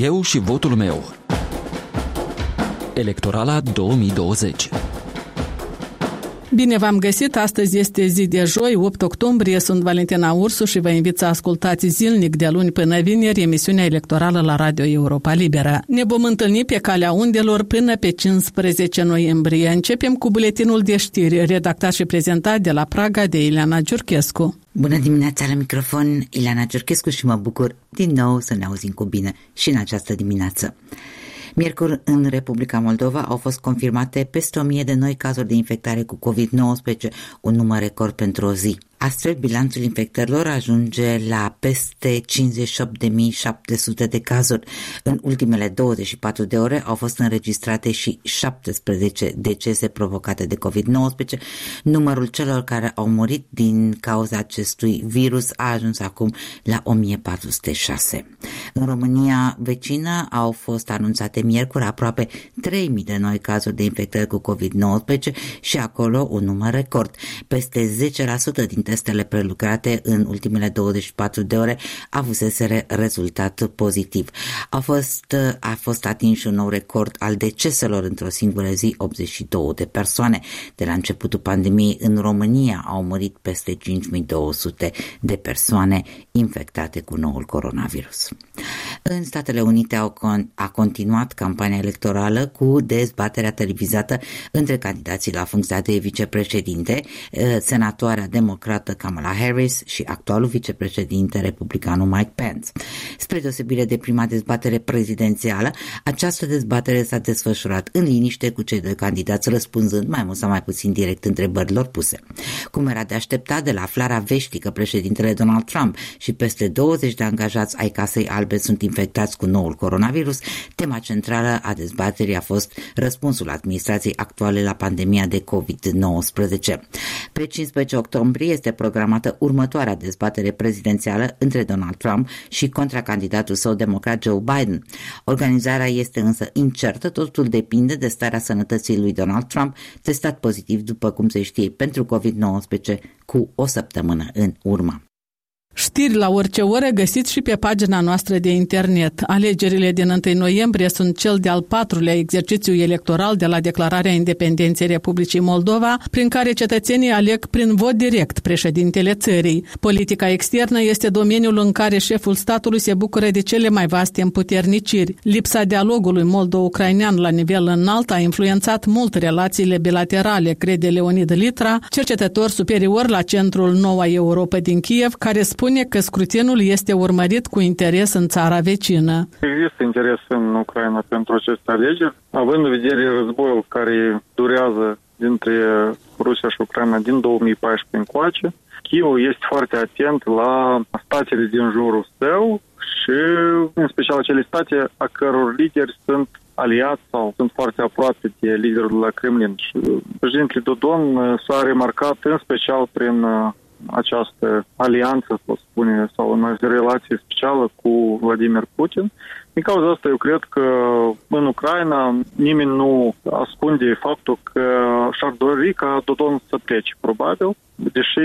Eu și votul meu. Electorala 2020 Bine v-am găsit! Astăzi este zi de joi, 8 octombrie. Sunt Valentina Ursu și vă invit să ascultați zilnic de luni până vineri emisiunea electorală la Radio Europa Liberă. Ne vom întâlni pe calea undelor până pe 15 noiembrie. Începem cu buletinul de știri, redactat și prezentat de la Praga de Ileana Giurchescu. Bună dimineața la microfon, Ileana Giurchescu și mă bucur din nou să ne auzim cu bine și în această dimineață. Miercuri, în Republica Moldova au fost confirmate peste 1000 de noi cazuri de infectare cu COVID-19, un număr record pentru o zi. Astfel, bilanțul infectărilor ajunge la peste 58.700 de cazuri. În ultimele 24 de ore au fost înregistrate și 17 decese provocate de COVID-19. Numărul celor care au murit din cauza acestui virus a ajuns acum la 1406. În România vecină au fost anunțate miercuri aproape 3.000 de noi cazuri de infectări cu COVID-19 și acolo un număr record. Peste 10% din testele prelucrate în ultimele 24 de ore avuseseră rezultat pozitiv. A fost, a fost atins un nou record al deceselor într-o singură zi, 82 de persoane. De la începutul pandemiei în România au murit peste 5200 de persoane infectate cu noul coronavirus. În Statele Unite au con- a continuat campania electorală cu dezbaterea televizată între candidații la funcția de vicepreședinte, eh, senatoarea democrată Kamala Harris și actualul vicepreședinte republicanul Mike Pence. Spre deosebire de prima dezbatere prezidențială, această dezbatere s-a desfășurat în liniște cu cei doi candidați răspunzând mai mult sau mai puțin direct întrebărilor puse. Cum era de așteptat de la aflarea veștii că președintele Donald Trump și peste 20 de angajați ai Casei Albe sunt infectați cu noul coronavirus, tema centrală a dezbaterii a fost răspunsul administrației actuale la pandemia de COVID-19. Pe 15 octombrie este programată următoarea dezbatere prezidențială între Donald Trump și contracandidatul său democrat Joe Biden. Organizarea este însă incertă, totul depinde de starea sănătății lui Donald Trump, testat pozitiv, după cum se știe, pentru COVID-19 cu o săptămână în urmă. Știri la orice oră găsiți și pe pagina noastră de internet. Alegerile din 1 noiembrie sunt cel de-al patrulea exercițiu electoral de la declararea independenței Republicii Moldova, prin care cetățenii aleg prin vot direct președintele țării. Politica externă este domeniul în care șeful statului se bucură de cele mai vaste împuterniciri. Lipsa dialogului moldo-ucrainean la nivel înalt a influențat mult relațiile bilaterale, crede Leonid Litra, cercetător superior la Centrul Noua Europa din Kiev, care spune spune că scrutinul este urmărit cu interes în țara vecină. Există interes în Ucraina pentru aceste alegeri, având în vedere războiul care durează dintre Rusia și Ucraina din 2014 încoace. Chievul este foarte atent la statele din jurul său și în special acele state a căror lideri sunt aliați sau sunt foarte aproape de liderul la Kremlin. Și președintele Dodon s-a remarcat în special prin această alianță, să spune, sau în relație specială cu Vladimir Putin. Din cauza asta eu cred că în Ucraina nimeni nu ascunde faptul că și-ar dori ca Dodon să plece, probabil, deși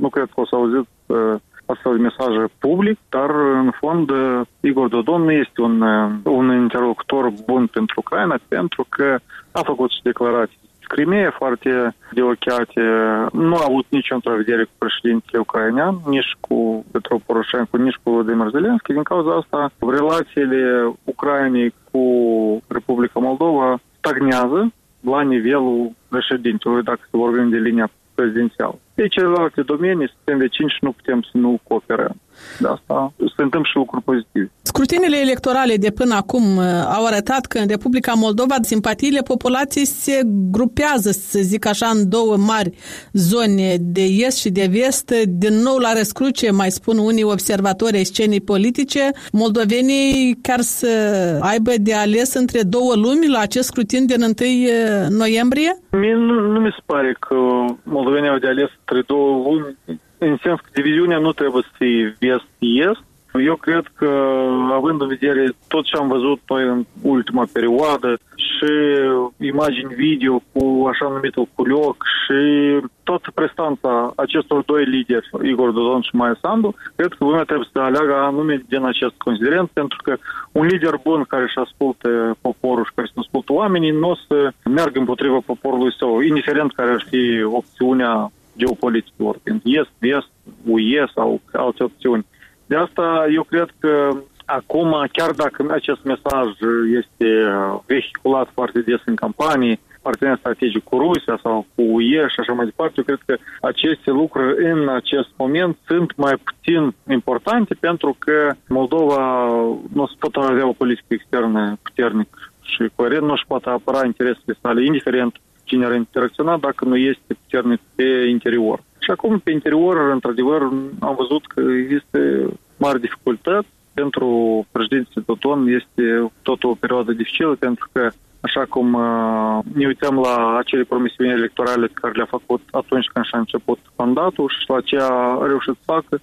nu cred că o să auziți uh, astfel de mesaje public, dar în fond Igor Dodon nu este un, un interlocutor bun pentru Ucraina pentru că a făcut și declarații Crimea foarte de ochiate. Nu a avut nicio întrevedere cu președintele ucrainean, nici cu Petro Poroșenko, nici cu Vladimir Zelenski. Din cauza asta, relațiile Ucrainei cu Republica Moldova stagnează la nivelul președintelui, dacă să vorbim de linia prezidențială. Pe celelalte domenii suntem vecini și nu putem să nu cooperăm de asta se întâmplă și lucruri pozitive. Scrutinile electorale de până acum uh, au arătat că în Republica Moldova simpatiile populației se grupează, să zic așa, în două mari zone de est și de vest. Din nou la răscruce, mai spun unii observatori ai scenii politice, moldovenii chiar să aibă de ales între două lumi la acest scrutin din 1 uh, noiembrie? Mie nu, nu mi se pare că moldovenii au de ales între două lumi în sens că diviziunea nu trebuie să fie vest-est. Eu cred că, având în vedere tot ce am văzut noi în ultima perioadă și și imagini video cu așa numitul culioc și toată prestanța acestor doi lideri, Igor Dodon și Maia Sandu, cred că lumea trebuie să aleagă anume din acest considerent, pentru că un lider bun care își ascultă poporul și care își ascultă oamenii, nu o să meargă împotriva poporului său, indiferent care ar fi opțiunea geopolitică, oricând est, vest, UE sau alte opțiuni. De asta eu cred că acum, chiar dacă acest mesaj este vehiculat foarte des în campanii, partener strategic cu Rusia sau cu UE și așa mai departe, eu cred că aceste lucruri în acest moment sunt mai puțin importante pentru că Moldova nu se poate avea o politică externă puternică și coerent, nu își poate apăra interesele sale, indiferent cine ar interacționa dacă nu este puternic pe interior. Și acum, pe interior, într-adevăr, am văzut că există mari dificultăți. Pentru președintele Toton este tot o perioadă dificilă, pentru că așa cum uh, ne uităm la acele promisiuni electorale care le-a făcut atunci când și-a început mandatul și la ce a reușit să facă,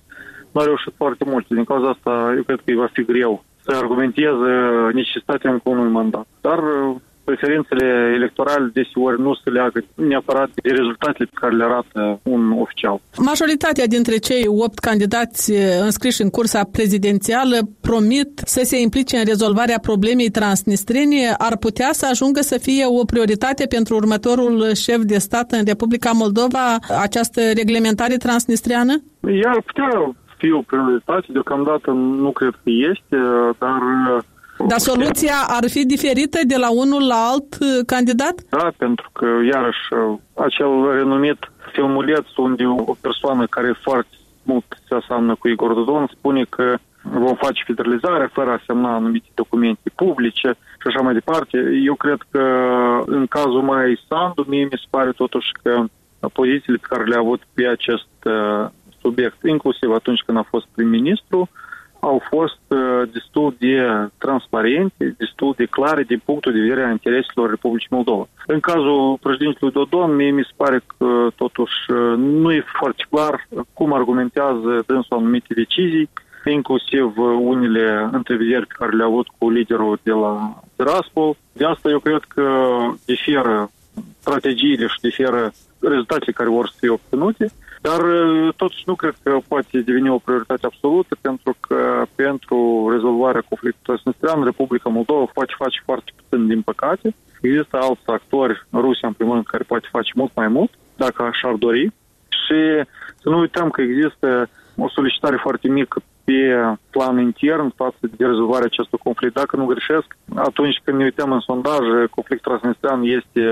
nu a reușit foarte mult. Din cauza asta, eu cred că îi va fi greu să argumenteze necesitatea încă unui mandat. Dar uh, preferințele electorale deseori nu se leagă neapărat de rezultatele pe care le arată un oficial. Majoritatea dintre cei opt candidați eh, înscriși în cursa prezidențială promit să se implice în rezolvarea problemei transnistrene. Ar putea să ajungă să fie o prioritate pentru următorul șef de stat în Republica Moldova această reglementare transnistreană? Ea ar putea fi o prioritate, deocamdată nu cred că este, dar dar soluția ar fi diferită de la unul la alt uh, candidat? Da, pentru că, iarăși, uh, acel renumit filmuleț unde o persoană care foarte mult se aseamnă cu Igor Dodon spune că vom face federalizare fără a semna anumite documente publice și așa mai departe. Eu cred că în cazul mai Sandu, mie mi se pare totuși că pozițiile pe care le-a avut pe acest uh, subiect, inclusiv atunci când a fost prim-ministru, au fost uh, destul de transparente, destul de clare din punctul de vedere a intereselor Republicii Moldova. În cazul președintelui Dodon, mie mi se pare că totuși uh, nu e foarte clar cum argumentează dânsul anumite decizii, inclusiv uh, unele întrevederi pe care le-a avut cu liderul de la Tiraspol. De asta eu cred că diferă strategiile și diferă rezultatele care vor să fie obținute. Dar uh, totuși nu cred că poate deveni o prioritate absolută pentru că pentru rezolvarea conflictului transnistrian Republica Moldova poate face foarte puțin din păcate. Există alți actori, Rusia în primul rând, care poate face mult mai mult dacă așa ar dori. Și să nu uităm că există o solicitare foarte mică pe plan intern față de rezolvarea acestui conflict. Dacă nu greșesc, atunci când ne uităm în sondaj, conflictul transnistrian este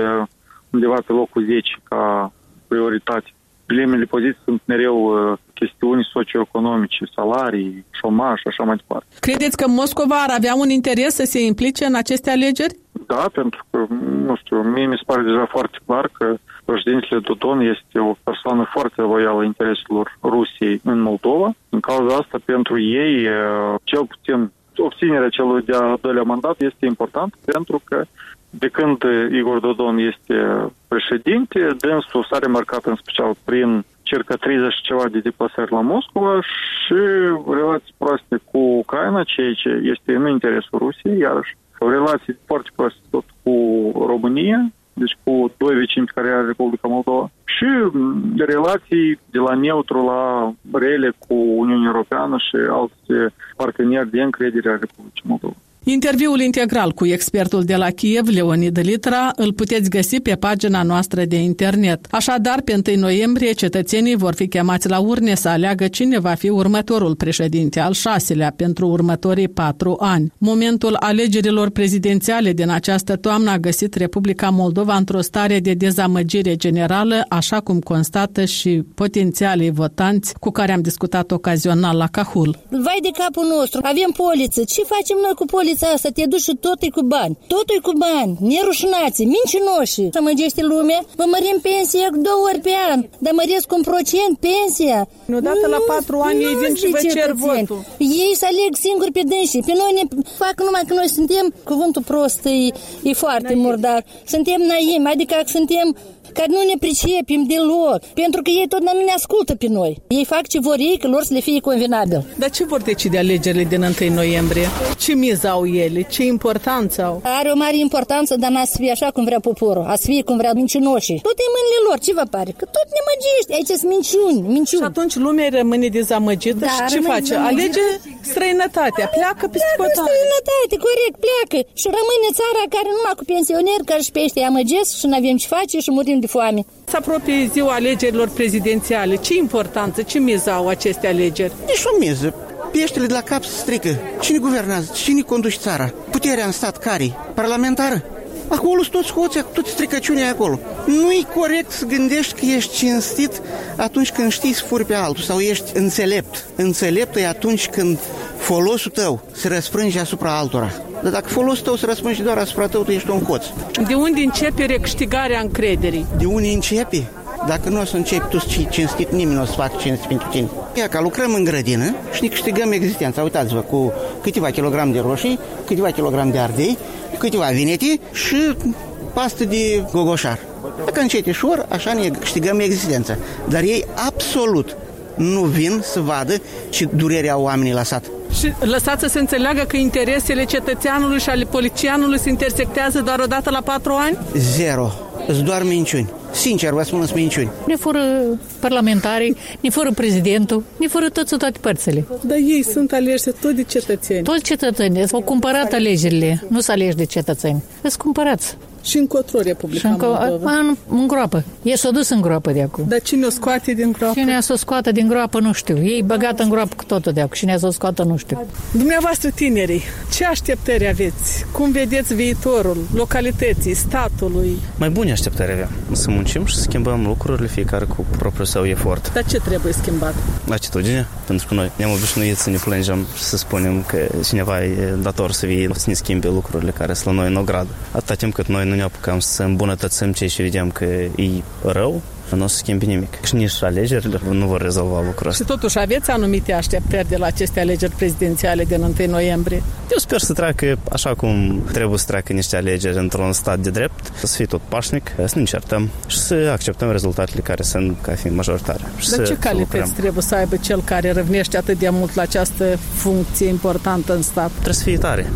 undeva pe locul 10 ca prioritate primele poziții sunt mereu uh, chestiuni socioeconomice, salarii, șomaj și așa mai departe. Credeți că Moscova ar avea un interes să se implice în aceste alegeri? Da, pentru că, nu știu, mie mi se pare deja foarte clar că președintele Dodon este o persoană foarte loială intereselor Rusiei în Moldova. În cauza asta, pentru ei, uh, cel puțin obținerea celui de-al doilea mandat este important pentru că de când Igor Dodon este președinte, dânsul s-a remarcat în special prin circa 30 ceva de deplasări la Moscova și relații proaste cu Ucraina, ceea ce este în interesul Rusiei, iarăși relații foarte proaste tot cu România, deci cu doi vecini care are Republica Moldova, și relații de la neutru la rele cu Uniunea Europeană și alți parteneri de încredere a Republicii Moldova. Interviul integral cu expertul de la Kiev, Leonid Litra, îl puteți găsi pe pagina noastră de internet. Așadar, pe 1 noiembrie, cetățenii vor fi chemați la urne să aleagă cine va fi următorul președinte al șaselea pentru următorii patru ani. Momentul alegerilor prezidențiale din această toamnă a găsit Republica Moldova într-o stare de dezamăgire generală, așa cum constată și potențialii votanți cu care am discutat ocazional la Cahul. Vai de capul nostru, avem poliță, ce facem noi cu poliță? Viața asta te duci și totul cu bani. Totul cu bani, nerușinați, mincinoși. Să măgește lumea, vă mărim pensia cu două ori pe an, dar măresc un procent pensia. Odată la patru ani ei vin și vă cer votul. Ei să aleg singuri pe dânsi. Pe noi ne fac numai că noi suntem, cuvântul prost e, e foarte murdar, suntem naimi, adică suntem care nu ne pricepem deloc, pentru că ei tot nu ne ascultă pe noi. Ei fac ce vor ei, că lor să le fie convenabil. Dar ce vor decide alegerile din 1 noiembrie? Ce miză au ele? Ce importanță au? Are o mare importanță, dar n-a să fie așa cum vrea poporul, a să fie cum vrea mincinoșii. Tot e mâinile lor, ce vă pare? Că tot ne măgești, aici sunt minciuni, minciuni. Și atunci lumea rămâne dezamăgită Da, și ce rămâne face? dezamăgită. Alege străinătatea, pleacă pe Pleacă în scotare. străinătate, corect, pleacă. Și rămâne țara care numai cu pensioneri care și pește amăgesc și nu avem ce face și murim de foame. Se apropie ziua alegerilor prezidențiale. Ce importanță, ce miză au aceste alegeri? Nici o miză. Pieștele de la cap se strică. Cine guvernează? Cine conduce țara? Puterea în stat care? Parlamentară? Acolo sunt toți hoții, toate stricăciunea acolo. Nu-i corect să gândești că ești cinstit atunci când știi să furi pe altul sau ești înțelept. Înțelept e atunci când folosul tău se răsfrânge asupra altora. Dar dacă folosul tău se răsfrânge doar asupra tău, tu ești un hoț. De unde începe recâștigarea încrederii? De unde începi? Dacă nu o să începi tu să fii cinstit, nimeni nu o să facă cinstit pentru tine. Ia ca lucrăm în grădină și ne câștigăm existența. Uitați-vă, cu câteva kilograme de roșii, câteva kilograme de ardei, câteva vinete și pastă de gogoșar. Dacă încet ușor, așa ne câștigăm existența. Dar ei absolut nu vin să vadă ce durere au oamenii la sat. Și lăsați să se înțeleagă că interesele cetățeanului și ale polițianului se intersectează doar o dată la patru ani? Zero. Îți doar minciuni. Sincer, vă spun, sunt minciuni. Ne fură parlamentarii, ne fură prezidentul, ne fură toți în toate părțile. Dar ei sunt aleși tot de cetățeni. Toți cetățenii au cumpărat alegerile, nu s aleși de cetățeni. Sunt cumpărați. Și încotro Și Republica încă, Moldova. în, în groapă. E s-a dus în groapă de acum. Dar cine o scoate din groapă? Cine a să o scoată din groapă, nu știu. Ei băgat în groapă cu totul de acum. Cine a să o scoată, nu știu. Dumneavoastră tinerii, ce așteptări aveți? Cum vedeți viitorul localității, statului? Mai bune așteptări avem. Să muncim și să schimbăm lucrurile fiecare cu propriul său efort. Dar ce trebuie schimbat? Atitudine, pentru că noi ne-am obișnuit să ne plângem și să spunem că cineva e dator să vie să ne schimbe lucrurile care sunt la noi în ogradă. Atâta timp cât noi nu ne apucăm să îmbunătățim ce și vedem că e rău, nu o să schimbe nimic. Și nici alegerile nu vor rezolva lucrul Și ăsta. totuși aveți anumite așteptări de la aceste alegeri prezidențiale din 1 noiembrie? Eu sper să treacă așa cum trebuie să treacă niște alegeri într-un stat de drept, să fie tot pașnic, să ne încertăm și să acceptăm rezultatele care sunt ca fiind majoritare. Și Dar să, ce să calități lucrăm. trebuie să aibă cel care răvnește atât de mult la această funcție importantă în stat? Trebuie să fie tare.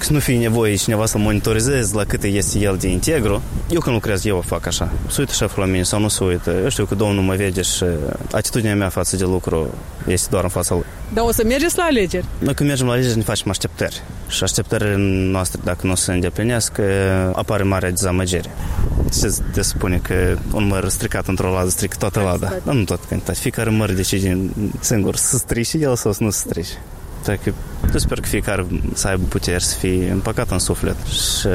Că să nu fie nevoie cineva să monitorizeze la cât este el de integru. Eu când lucrez, eu o fac așa. Se uită șeful la mine sau nu se uită. Eu știu că domnul mă vede și atitudinea mea față de lucru este doar în fața lui. Dar o să mergeți la alegeri? Noi când mergem la alegeri ne facem așteptări. Și așteptările noastre, dacă nu se îndeplinesc, apare mare dezamăgire. Se te spune că un măr stricat într-o ladă strică toată lada. Dar nu tot cantitate. Fiecare măr decide singur să strice el sau să nu se strice. Tu sper că fiecare să aibă puteri să fie împăcat în suflet și uh,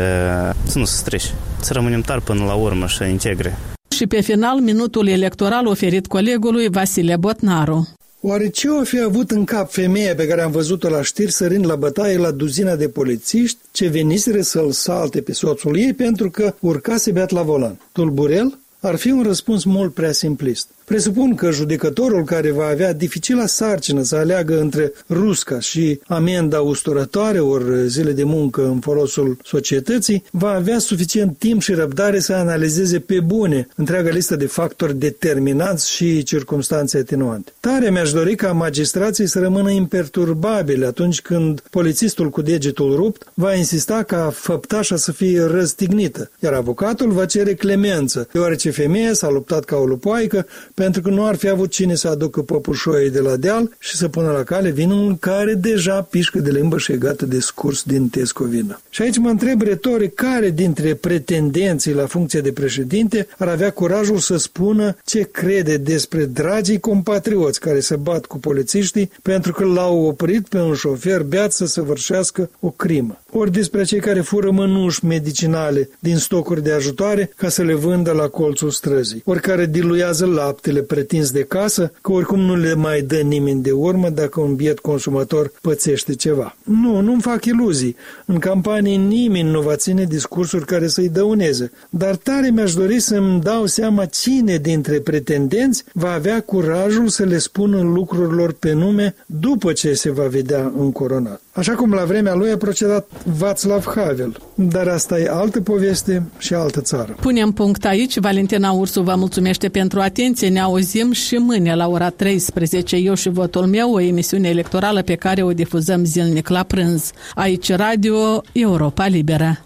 să nu se strici. Să rămânem tari până la urmă și integre. Și pe final, minutul electoral oferit colegului Vasile Botnaru. Oare ce o fi avut în cap femeia pe care am văzut-o la știri sărind la bătaie la duzina de polițiști ce veniseră să-l salte pe soțul ei pentru că urcase beat la volan? Tulburel? Ar fi un răspuns mult prea simplist. Presupun că judecătorul care va avea dificila sarcină să aleagă între rusca și amenda usturătoare ori zile de muncă în folosul societății va avea suficient timp și răbdare să analizeze pe bune întreaga listă de factori determinanți și circumstanțe atenuante. Tare mi-aș dori ca magistrații să rămână imperturbabili atunci când polițistul cu degetul rupt va insista ca făptașa să fie răstignită, iar avocatul va cere clemență, deoarece femeia s-a luptat ca o lupoaică pentru că nu ar fi avut cine să aducă păpușoii de la deal și să pună la cale vinul care deja pișcă de limbă și e gata de scurs din tescovină. Și aici mă întreb retoric care dintre pretendenții la funcția de președinte ar avea curajul să spună ce crede despre dragii compatrioți care se bat cu polițiștii pentru că l-au oprit pe un șofer beat să săvârșească o crimă. Ori despre cei care fură mănuși medicinale din stocuri de ajutoare ca să le vândă la colțul străzii. Ori care diluează laptele pretins de casă, că oricum nu le mai dă nimeni de urmă dacă un biet consumator pățește ceva. Nu, nu-mi fac iluzii. În campanie nimeni nu va ține discursuri care să-i dăuneze. Dar tare mi-aș dori să-mi dau seama cine dintre pretendenți va avea curajul să le spună lucrurilor pe nume după ce se va vedea încoronat. Așa cum la vremea lui a procedat Václav Havel. Dar asta e altă poveste și altă țară. Punem punct aici. Valentina Ursu vă mulțumește pentru atenție. Ne auzim și mâine la ora 13. Eu și votul meu, o emisiune electorală pe care o difuzăm zilnic la prânz. Aici Radio Europa Liberă.